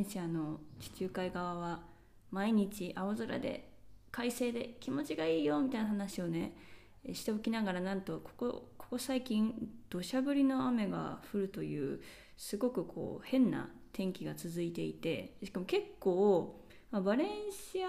ンシアの地中海側は毎日青空で快晴で気持ちがいいよみたいな話をねしておきながらなんとここここ最近土砂降りの雨が降るというすごくこう変な天気が続いていてしかも結構、まあ、バレンシア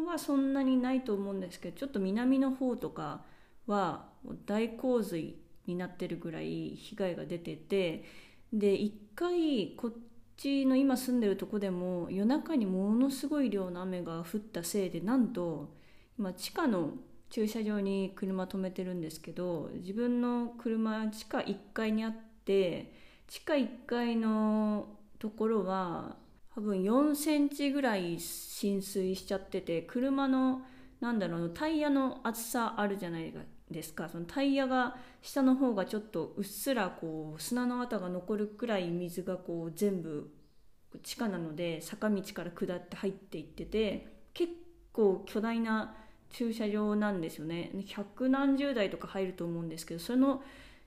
はそんなにないと思うんですけどちょっと南の方とかは大洪水になってるぐらい被害が出ててで一回こっちの今住んでるとこでも夜中にものすごい量の雨が降ったせいでなんと今地下の駐車場に車止めてるんですけど自分の車地下1階にあって地下1階のところは多分4センチぐらい浸水しちゃってて車のなんだろうタイヤの厚さあるじゃないか。ですか？そのタイヤが下の方がちょっとうっすらこう砂の跡が残るくらい水がこう全部地下なので坂道から下って入っていってて結構巨大な駐車場なんですよね。百何十台とか入ると思うんですけどその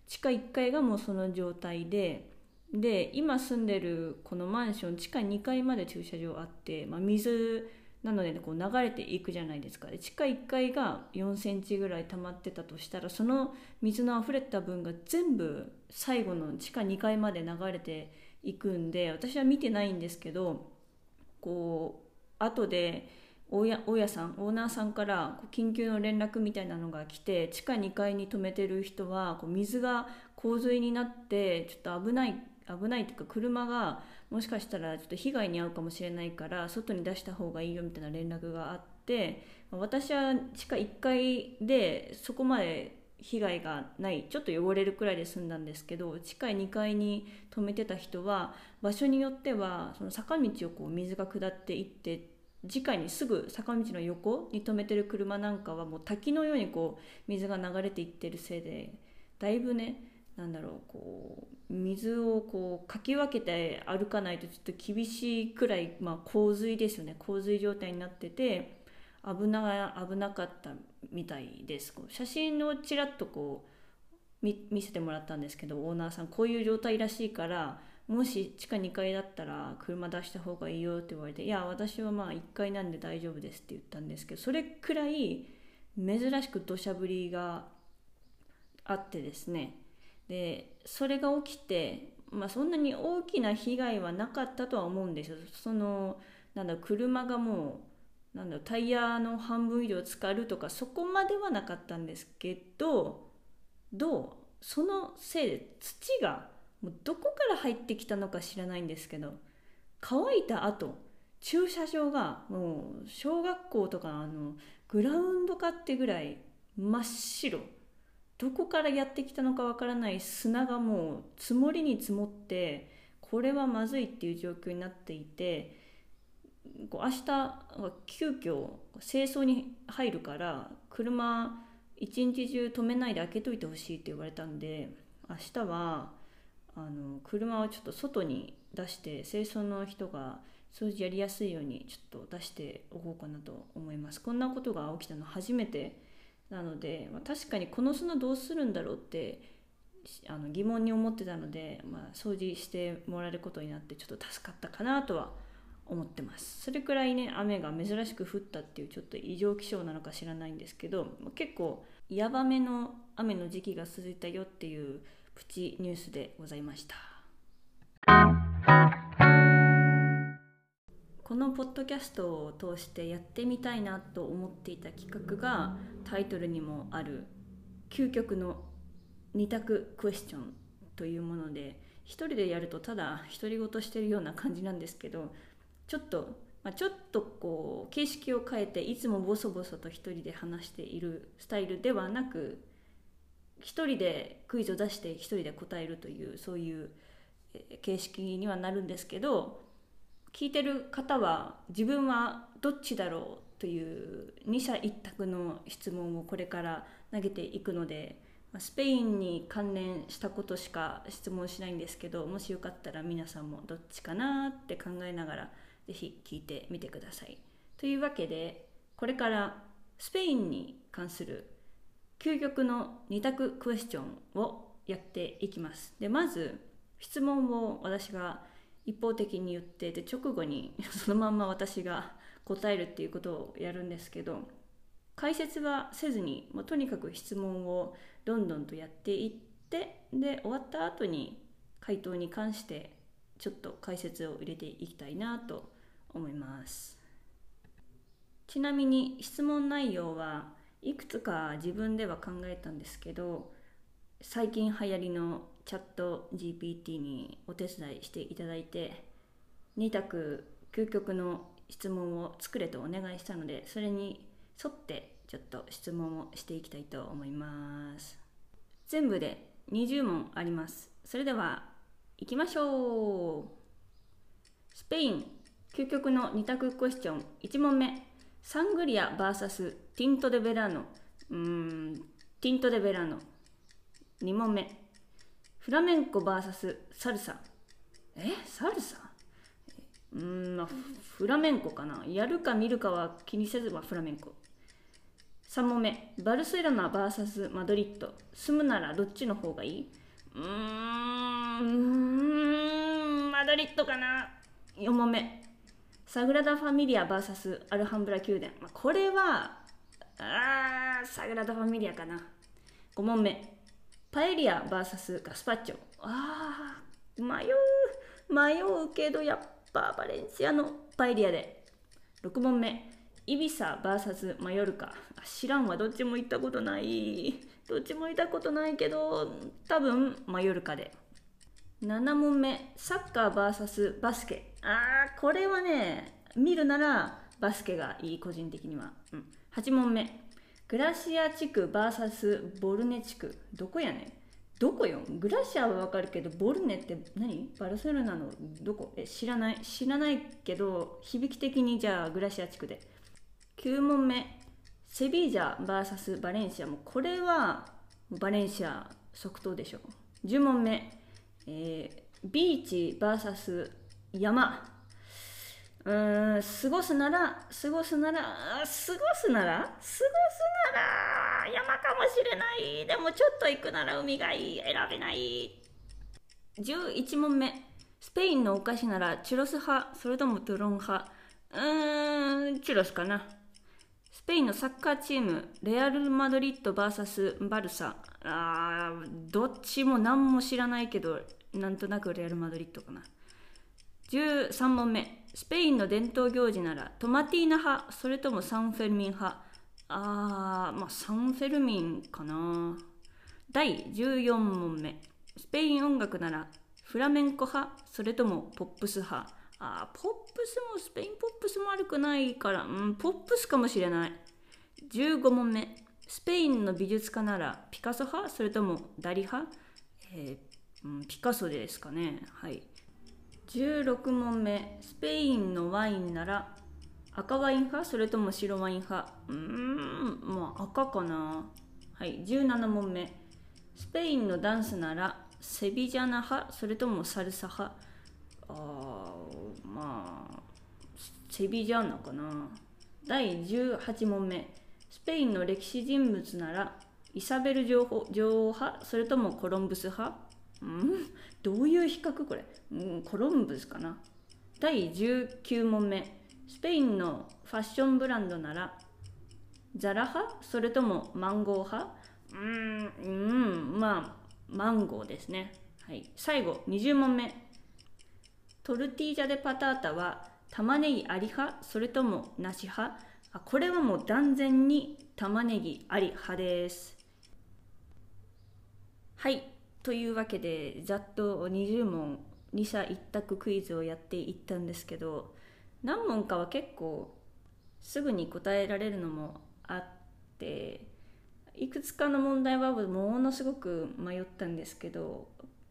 地下1階がもうその状態でで今住んでるこのマンション地下2階まで駐車場あって、まあ、水なので、ね、こう流れていくじゃないですか。地下1階が4センチぐらい溜まってたとしたらその水の溢れた分が全部最後の地下2階まで流れていくんで私は見てないんですけどこう後で大家さんオーナーさんから緊急の連絡みたいなのが来て地下2階に止めてる人は水が洪水になってちょっと危ない危ないっていうか車がもしかしたらちょっと被害に遭うかもしれないから外に出した方がいいよみたいな連絡があって私は地下1階でそこまで被害がないちょっと汚れるくらいで済んだんですけど地下2階に止めてた人は場所によってはその坂道をこう水が下っていって直にすぐ坂道の横に止めてる車なんかはもう滝のようにこう水が流れていってるせいでだいぶねなんだろうこう水をこうかき分けて歩かないとちょっと厳しいくらい、まあ、洪水ですよね。洪水状態になってて危な危なかったみたいです。こう写真をちらっとこう見せてもらったんですけどオーナーさんこういう状態らしいからもし地下2階だったら車出した方がいいよって言われていや私はまあ1階なんで大丈夫ですって言ったんですけどそれくらい珍しく土砂降りがあってですね。でそれが起きて、まあ、そんなに大きな被害はなかったとは思うんですよ。そのなんだ車がもうなんだタイヤの半分以上浸かるとかそこまではなかったんですけどどうそのせいで土がもうどこから入ってきたのか知らないんですけど乾いた後駐車場がもう小学校とかあのグラウンドかってぐらい真っ白。どこからやってきたのかわからない砂がもう積もりに積もってこれはまずいっていう状況になっていてこう明日急遽清掃に入るから車一日中止めないで開けといてほしいって言われたんで明日はあの車をちょっと外に出して清掃の人が掃除やりやすいようにちょっと出しておこうかなと思います。こんなことが起きたの初めてなので、まあ、確かにこの砂どうするんだろうってあの疑問に思ってたので、まあ、掃除してもらえることになってちょっと助かったかなとは思ってます。それくらいね雨が珍しく降ったっていうちょっと異常気象なのか知らないんですけど結構ヤバめの雨の時期が続いたよっていうプチニュースでございました。このポッドキャストを通してやってみたいなと思っていた企画がタイトルにもある究極の2択クエスチョンというもので一人でやるとただ独り言してるような感じなんですけどちょっと、まあ、ちょっとこう形式を変えていつもボソボソと一人で話しているスタイルではなく一人でクイズを出して一人で答えるというそういう形式にはなるんですけど聞いてる方は自分はどっちだろうという二者一択の質問をこれから投げていくのでスペインに関連したことしか質問しないんですけどもしよかったら皆さんもどっちかなって考えながら是非聞いてみてください。というわけでこれからスペインに関する究極の2択クエスチョンをやっていきます。でまず質問を私が一方的に言ってで直後に そのまんま私が答えるっていうことをやるんですけど解説はせずにもうとにかく質問をどんどんとやっていってで終わった後に回答に関してちょっと解説を入れていきたいなと思います。ちなみに質問内容はいくつか自分では考えたんですけど最近流行りのチャット GPT にお手伝いしていただいて2択究極の質問を作れとお願いしたのでそれに沿ってちょっと質問をしていきたいと思います。全部で20問あります。それでは行きましょう。スペイン究極の2択クエスチョン1問目。サングリア VS ティント・デ・ベラーノ。うーんティント・デ・ベラーノ。2問目。フラメンコ VS サルサ。え？サルサ？うんまあフラメンコかな。やるか見るかは気にせずはフラメンコ。3問目。バルセロナ VS マドリッド。住むならどっちの方がいい？うーんマドリッドかな。4問目。サグラダ・ファミリア VS アルハンブラ宮殿、まあ、これはあーサグラダ・ファミリアかな。5問目。パエリア VS ガスパッチョ。あー迷う。迷うけどやっぱバレンシアのパエリアで。6問目。イビサ VS マヨルカ。知らんわ。どっちも行ったことない。どっちも行ったことないけど多分マヨルカで。7問目。サッカー VS バスケ。あーこれはね見るならバスケがいい個人的には、うん、8問目。グラシア地区 VS ボルネ地区。どこやねん？どこよ？グラシアはわかるけどボルネって何？バルセロナのどこ？え知らない？知らないけど響き的にじゃあグラシア地区で。9問目。セビージャ VS バレンシア。もこれはバレンシア即答でしょ。10問目。えー、ビーチ VS 山。うん過ごすなら過ごすなら過ごすなら過ごすなら山かもしれない。でもちょっと行くなら海がいい。選べない。11問目。スペインのお菓子ならチュロス派。それともトゥロン派。うーんチュロスかな。スペインのサッカーチーム。レアル・マドリッド VS バルサ。あどっちも何も知らないけどなんとなくレアル・マドリッドかな。13問目。スペインの伝統行事ならトマティーナ派それともサンフェルミン派。あーまあサンフェルミンかな。第14問目。スペイン音楽ならフラメンコ派それともポップス派。あポップスもスペインポップスも悪くないから、うん、ポップスかもしれない。15問目。スペインの美術家ならピカソ派それともダリ派、えー、ピカソですかね。はい。16問目。スペインのワインなら赤ワイン派？それとも白ワイン派？うーんまあ赤かな。はい17問目。スペインのダンスならセビジャナ派？それともサルサ派？あーまあセビジャナかな。第18問目。スペインの歴史人物ならイサベル女王派？それともコロンブス派？うんどういう比較これ、うん、コロンブスかな。第19問目。スペインのファッションブランドならザラ派？それともマンゴー派？うんうんまあマンゴーですね。はい。最後20問目。トルティージャ・デ・パタータは玉ねぎあり派？それともなし派？あこれはもう断然に玉ねぎあり派です。はい。というわけでざっと20問二者一択クイズをやっていったんですけど何問かは結構すぐに答えられるのもあっていくつかの問題はものすごく迷ったんですけど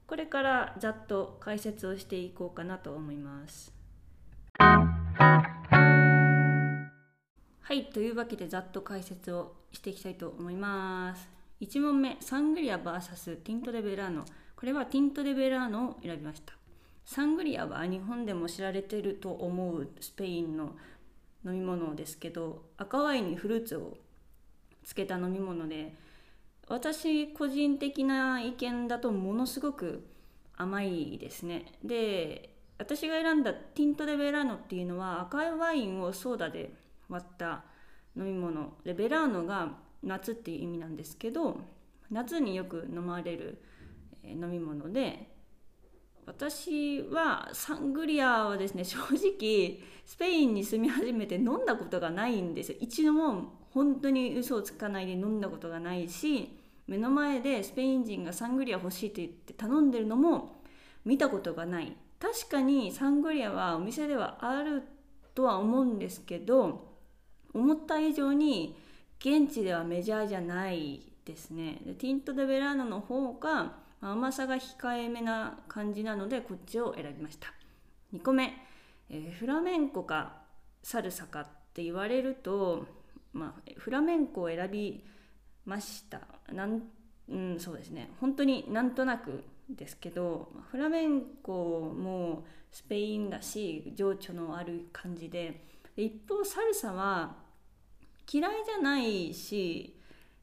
これからざっと解説をしていこうかなと思います。はいというわけでざっと解説をしていきたいと思います。1問目サングリア VS ティント・デ・ベラーノ。これはティント・デ・ベラーノを選びました。サングリアは日本でも知られてると思うスペインの飲み物ですけど赤ワインにフルーツをつけた飲み物で私個人的な意見だとものすごく甘いですね。で私が選んだティント・デ・ベラーノっていうのは赤ワインをソーダで割った飲み物でベラーノが夏っていう意味なんですけど夏によく飲まれる飲み物で私はサングリアはですね正直スペインに住み始めて飲んだことがないんですよ。一度も本当に嘘をつかないで飲んだことがないし目の前でスペイン人がサングリア欲しいと言って頼んでるのも見たことがない。確かにサングリアはお店ではあるとは思うんですけど思った以上に現地ではメジャーじゃないですね。でティント・デ・ベラーノの方が甘さが控えめな感じなのでこっちを選びました。2個目、えー、フラメンコかサルサかって言われると、まあ、フラメンコを選びました。なんうんそうですね。本当になんとなくですけどフラメンコもスペインらし情緒のある感じで一方サルサは嫌いじゃないし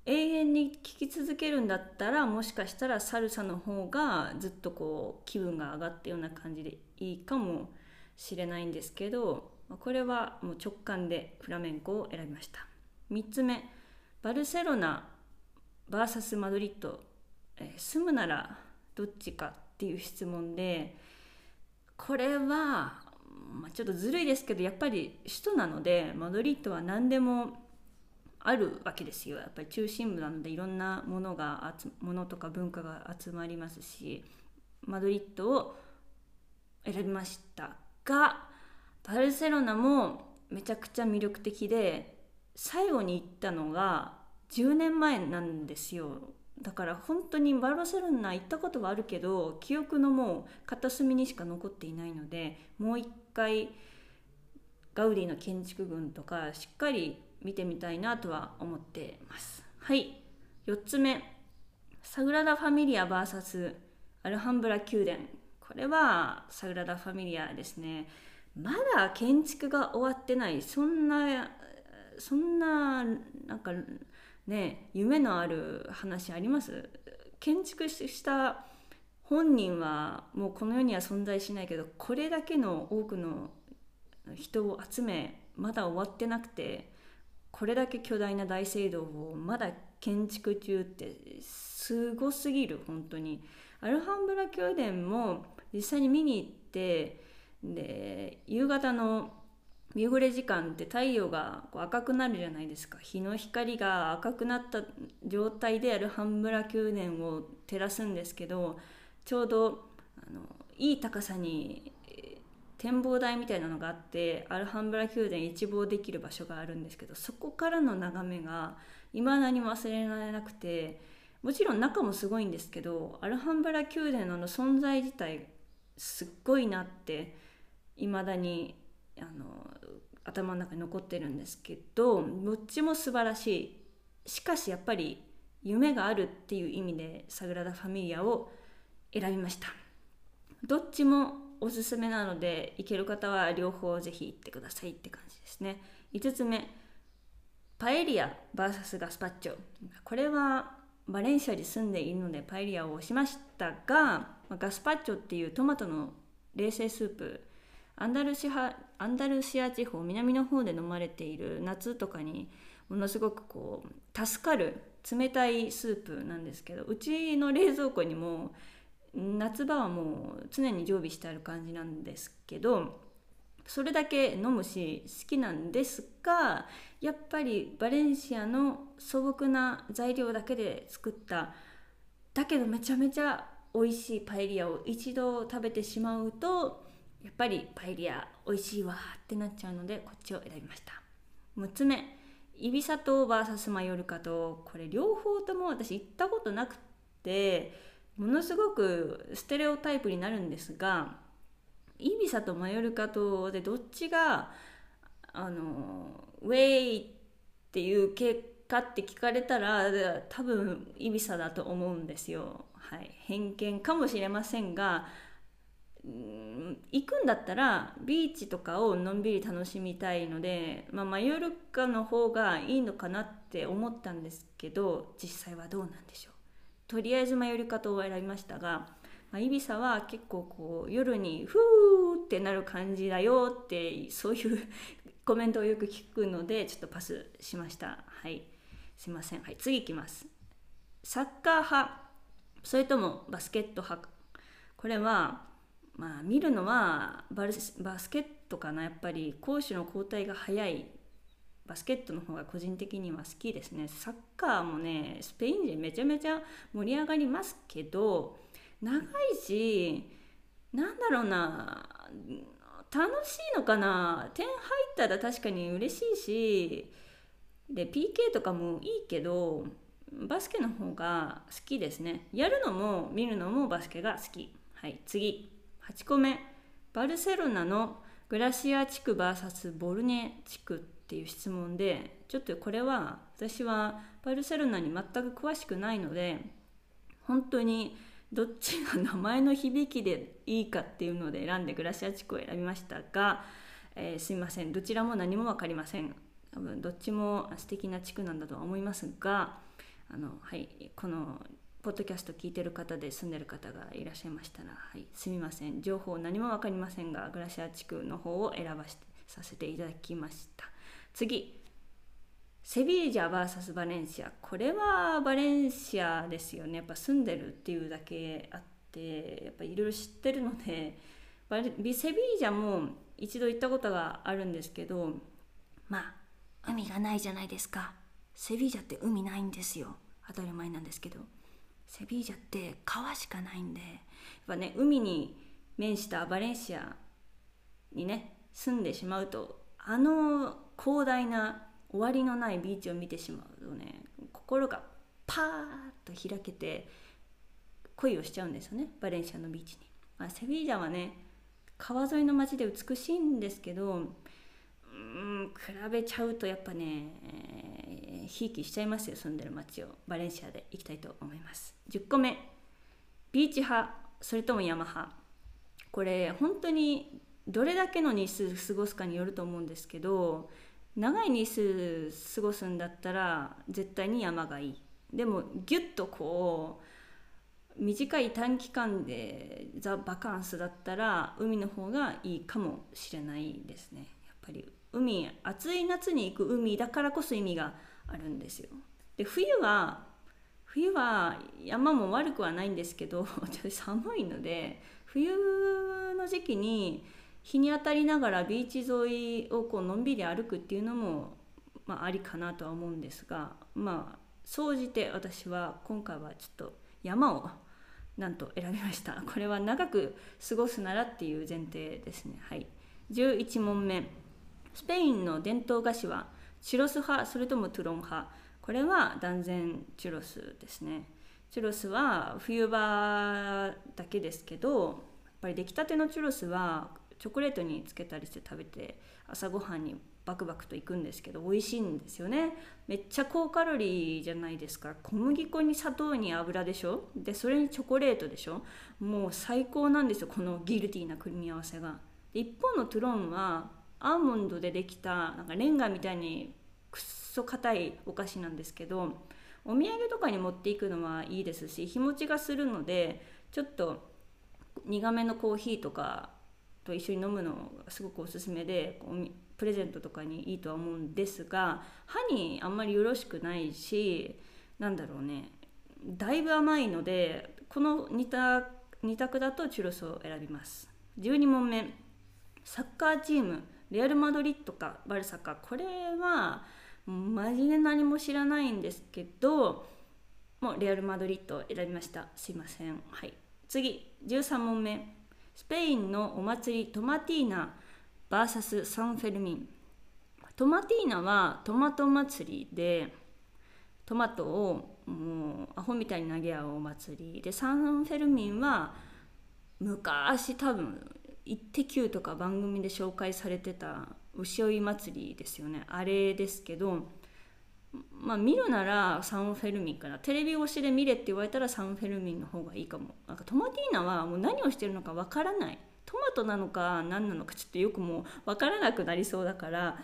永遠に聴き続けるんだったらもしかしたらサルサの方がずっとこう気分が上がったような感じでいいかもしれないんですけどこれはもう直感でフラメンコを選びました。3つ目バルセロナ VS マドリッド、え、住むならどっちかっていう質問でこれは、まあ、ちょっとずるいですけどやっぱり首都なのでマドリッドは何でもあるわけですよ。やっぱり中心部なのでいろんなものがものとか文化が集まりますしマドリッドを選びましたがバルセロナもめちゃくちゃ魅力的で最後に行ったのが10年前なんですよ。だから本当にバルセロナ行ったことはあるけど記憶のもう片隅にしか残っていないのでもう一回ガウディの建築群とかしっかり見てみたいなとは思ってます。はい。4つ目。サグラダ・ファミリア VS アルハンブラ宮殿。これはサグラダ・ファミリアですね。まだ建築が終わってない。そんな、そんな、なんかね、夢のある話あります？建築した本人はもうこの世には存在しないけどこれだけの多くの人を集めまだ終わってなくてこれだけ巨大な大聖堂をまだ建築中ってすごすぎる本当に。アルハンブラ宮殿も実際に見に行ってで夕方の夕暮れ時間って太陽がこう赤くなるじゃないですか。日の光が赤くなった状態でアルハンブラ宮殿を照らすんですけどちょうどあのいい高さに展望台みたいなのがあってアルハンブラ宮殿一望できる場所があるんですけどそこからの眺めがいまだに忘れられなくてもちろん中もすごいんですけどアルハンブラ宮殿の存在自体すっごいなっていまだにあの頭の中に残ってるんですけどどっちも素晴らしい。しかしやっぱり夢があるっていう意味でサグラダ・ファミリアを選びました。どっちもおすすめなので行ける方は両方ぜひ行ってくださいって感じですね。5つ目パエリア VS ガスパッチョ。これはバレンシアに住んでいるのでパエリアを押しましたがガスパッチョっていうトマトの冷製スープ。アンダルシアアンダルシア地方南の方で飲まれている夏とかにものすごくこう助かる冷たいスープなんですけどうちの冷蔵庫にも夏場はもう常に常備してある感じなんですけどそれだけ飲むし好きなんですがやっぱりバレンシアの素朴な材料だけで作っただけどめちゃめちゃ美味しいパエリアを一度食べてしまうとやっぱりパエリア美味しいわってなっちゃうのでこっちを選びました。6つ目イビサ島 VS マヨルカ島これ両方とも私行ったことなくってものすごくステレオタイプになるんですがイビサとマヨルカ島でどっちがあのウェイっていう結果って聞かれたら多分イビサだと思うんですよ。はい、偏見かもしれませんが行くんだったらビーチとかをのんびり楽しみたいので、まあ、マヨルカの方がいいのかなって思ったんですけど実際はどうなんでしょう？とりあえずマヨリカ島を選びましたがまあ、イビサは結構こう夜にフーってなる感じだよってそういう コメントをよく聞くのでちょっとパスしました。はい。すいません。はい。次いきます。サッカー派。それともバスケット派これはまあ見るのはババスケットかな。やっぱり攻守の交代が早いバスケットの方が個人的には好きですね。サッカーもねスペイン人めちゃめちゃ盛り上がりますけど長いしなんだろうな楽しいのかな。点入ったら確かに嬉しいしで PK とかもいいけどバスケの方が好きですね。やるのも見るのもバスケが好き。はい次。8個目。バルセロナのグラシア地区 VS ボルネ地区。っていう質問でちょっとこれは私はバルセロナに全く詳しくないので本当にどっちが名前の響きでいいかっていうので選んでグラシア地区を選びましたが、えー、すいません。どちらも何も分かりません。多分どっちも素敵な地区なんだとは思いますがあの、はい、このポッドキャスト聞いてる方で住んでる方がいらっしゃいましたら、はい、すみません。情報何も分かりませんがグラシア地区の方を選ばさせていただきました。次。セビージャ VS バレンシア。これはバレンシアですよね。やっぱ住んでるっていうだけあってやっぱいろいろ知ってるので バレセビージャも一度行ったことがあるんですけどまあ海がないじゃないですか。セビージャって海ないんですよ。当たり前なんですけど。セビージャって川しかないんでやっぱね海に面したバレンシアにね住んでしまうとあの広大な終わりのないビーチを見てしまうとね心がパーッと開けて恋をしちゃうんですよねバレンシアのビーチに、まあ、セビージャはね川沿いの街で美しいんですけどうん比べちゃうとやっぱねひいきしちゃいますよ住んでる街をバレンシアで行きたいと思います。10個目ビーチ派それとも山派。これ本当にどれだけの日数過ごすかによると思うんですけど長い日数過ごすんだったら絶対に山がいい。でもギュッとこう短い短期間でザ・バカンスだったら海の方がいいかもしれないですね。やっぱり海暑い夏に行く海だからこそ意味があるんですよ。で冬は冬は山も悪くはないんですけど 寒いので冬の時期に日に当たりながらビーチ沿いをこうのんびり歩くっていうのも、まあ、ありかなとは思うんですがまあ総じて私は今回はちょっと山をなんと選びました。これは長く過ごすならっていう前提ですね。はい。11問目。スペインの伝統菓子はチュロス派それともトゥロン派。これは断然チュロスですね。チュロスは冬場だけですけどやっぱり出来たてのチュロスはチョコレートにつけたりして食べて朝ごはんにバクバクといくんですけど美味しいんですよね。めっちゃ高カロリーじゃないですか。小麦粉に砂糖に油でしょ。でそれにチョコレートでしょ。もう最高なんですよこのギルティーな組み合わせが。一方のトゥロンはアーモンドでできたなんかレンガみたいにくっそ硬いお菓子なんですけどお土産とかに持っていくのはいいですし日持ちがするのでちょっと苦めのコーヒーとかと一緒に飲むのがすごくおすすめでこうプレゼントとかにいいとは思うんですが歯にあんまりよろしくないしなんだろうねだいぶ甘いのでこの 2, 択2択だとチュロスを選びます。12問目サッカーチームレアル・マドリッドかバルサか。これはマジで何も知らないんですけどもうレアル・マドリッドを選びました。すいません。はい。次13問目。スペインのお祭りトマティーナ VS サンフェルミントマティーナはトマト祭りでトマトをもうアホみたいに投げ合うお祭りでサンフェルミンは昔多分「イッテ Q!」とか番組で紹介されてた牛追い祭りですよねあれですけどまあ、見るならサンフェルミンかな。テレビ越しで見れって言われたらサンフェルミンの方がいいかも。なんかトマティーナはもう何をしてるのかわからない。トマトなのか何なのかちょっとよくもう分からなくなりそうだから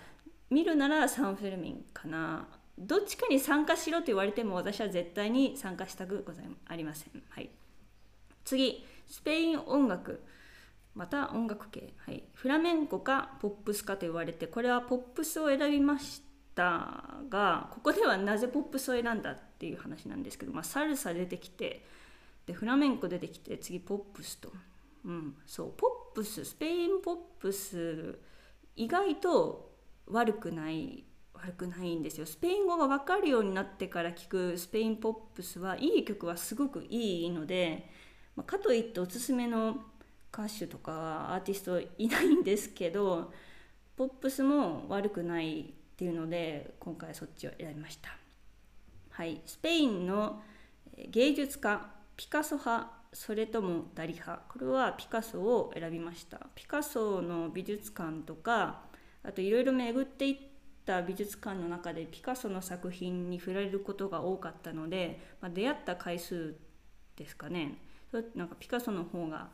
見るならサンフェルミンかな。どっちかに参加しろと言われても私は絶対に参加したくございありません。はい。次。スペイン音楽。また音楽系、はい、フラメンコかポップスかと言われてこれはポップスを選びましたがここではなぜポップスを選んだっていう話なんですけど、まあ、サルサ出てきてでフラメンコ出てきて次ポップスと、うん、そう。ポップススペインポップス意外と悪くない悪くないんですよ。スペイン語が分かるようになってから聴くスペインポップスはいい曲はすごくいいので、まあ、かといっておすすめの歌手とかアーティストいないんですけどポップスも悪くないっていうので今回そっちを選びました。はい。スペインの芸術家ピカソ派それともダリ派。これはピカソを選びました。ピカソの美術館とかあといろいろ巡っていった美術館の中でピカソの作品に触れることが多かったので、まあ、出会った回数ですかね。なんかピカソの方が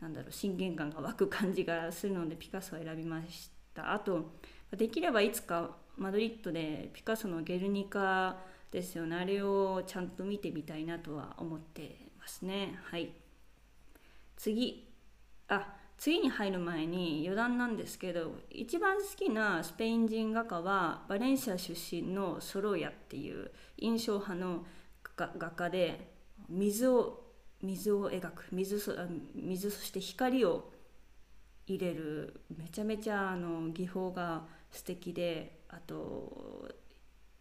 なんだろう親近感が湧く感じがするのでピカソを選びました。あとできればいつかマドリッドでピカソの「ゲルニカ」ですよね。あれをちゃんと見てみたいなとは思ってますね。はい。次。あ次に入る前に余談なんですけど一番好きなスペイン人画家はバレンシア出身のソロヤっていう印象派の画家で水を水を描く水そ水そして光を入れるめちゃめちゃあの技法が素敵であと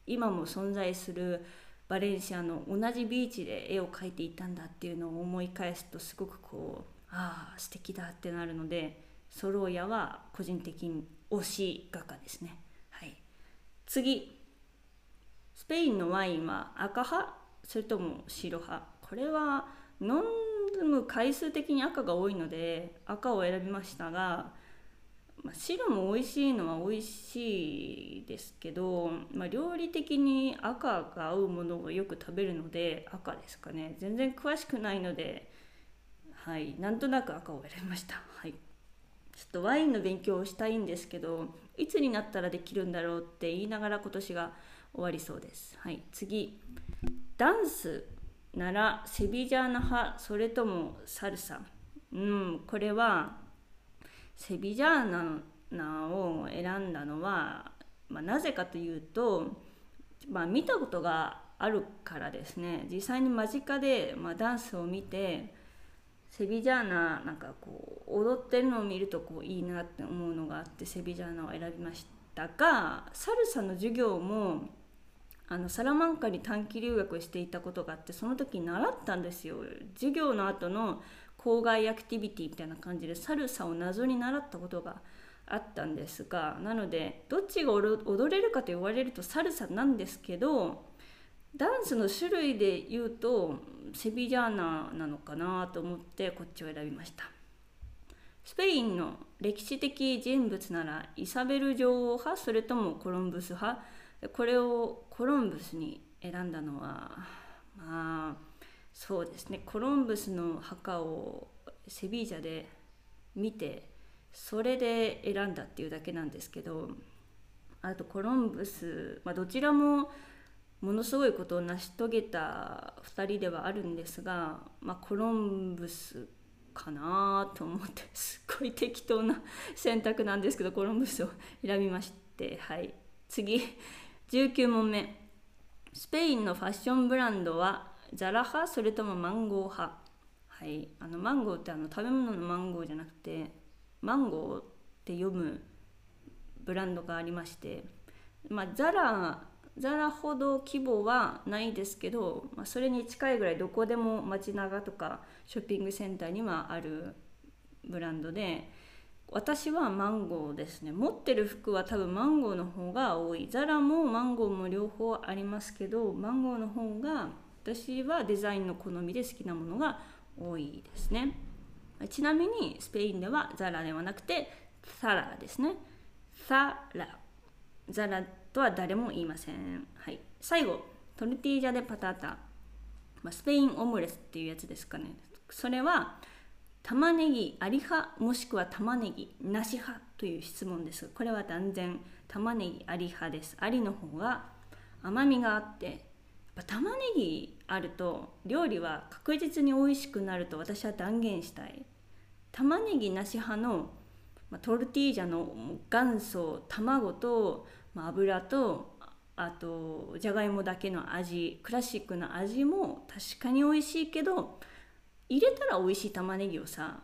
今も存在するバレンシアの同じビーチで絵を描いていたんだっていうのを思い返すとすごくこうああ素敵だってなるのでソローヤは個人的に推し画家ですね。はい、次。スペインのワインは赤派？それとも白派？これは飲む回数的に赤が多いので赤を選びましたが、まあ、白も美味しいのは美味しいですけど、まあ、料理的に赤が合うものをよく食べるので赤ですかね。全然詳しくないのではい。なんとなく赤を選びました。はい。ちょっとワインの勉強をしたいんですけどいつになったらできるんだろうって言いながら今年が終わりそうです。はい。次。ダンスならセビジャーナ派それともサルサ？うんこれはセビジャーナを選んだのは、まあ、なぜかというと、まあ、見たことがあるからですね。実際に間近で、まあ、ダンスを見てセビジャーナなんかこう踊ってるのを見るとこういいなって思うのがあってセビジャーナを選びましたがサルサの授業もあのサラマンカに短期留学していたことがあってその時習ったんですよ。授業の後の校外アクティビティみたいな感じでサルサを謎に習ったことがあったんですがなのでどっちが踊れるかと言われるとサルサなんですけどダンスの種類で言うとセビジャーナなのかなと思ってこっちを選びました。スペインの歴史的人物ならイサベル女王派それともコロンブス派。これをコロンブスに選んだのはまあそうですね。コロンブスの墓をセビージャで見てそれで選んだっていうだけなんですけどあとコロンブス、まあ、どちらもものすごいことを成し遂げた2人ではあるんですが、まあ、コロンブスかなと思って すっごい適当な選択なんですけどコロンブスを選びましてはい。次19問目。スペインのファッションブランドはザラ派それともマンゴー派。はい。あのマンゴーってあの食べ物のマンゴーじゃなくてマンゴーって読むブランドがありましてまあザラザラほど規模はないですけど、まあ、それに近いぐらいどこでも街中とかショッピングセンターにはあるブランドで私はマンゴーですね。持ってる服は多分マンゴーの方が多い。ザラもマンゴーも両方ありますけどマンゴーの方が私はデザインの好みで好きなものが多いですね。ちなみにスペインではザラではなくてサラですね。サラ。ザラとは誰も言いません、はい、最後トルティージャでパタタ、ま、スペインオムレスっていうやつですかね。それは玉ねぎあり派もしくは玉ねぎなし派という質問です。これは断然玉ねぎあり派です。ありの方が甘みがあってぱ玉ねぎあると料理は確実に美味しくなると私は断言したい。玉ねぎなし派の、まあ、トルティージャの元祖卵と、まあ、油とあとじゃがいもだけの味クラシックな味も確かに美味しいけど入れたら美味しい玉ねぎをさ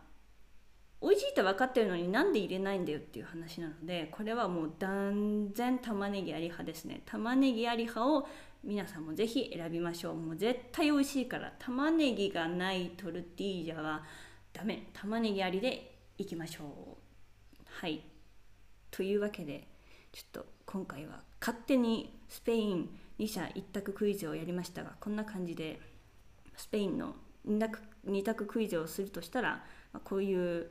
美味しいって分かってるのになんで入れないんだよっていう話なのでこれはもう断然玉ねぎあり派ですね。玉ねぎあり派を皆さんもぜひ選びましょう。もう絶対美味しいから玉ねぎがないトルティージャはダメ。玉ねぎありでいきましょう。はい。というわけでちょっと今回は勝手にスペイン2社1択クイズをやりましたがこんな感じでスペインの2択 ,2 択クイズをするとしたらこういう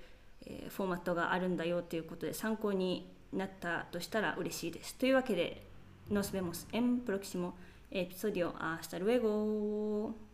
フォーマットがあるんだよということで参考になったとしたら嬉しいです。というわけで、Nos vemos en próximo episodio. Hasta luego.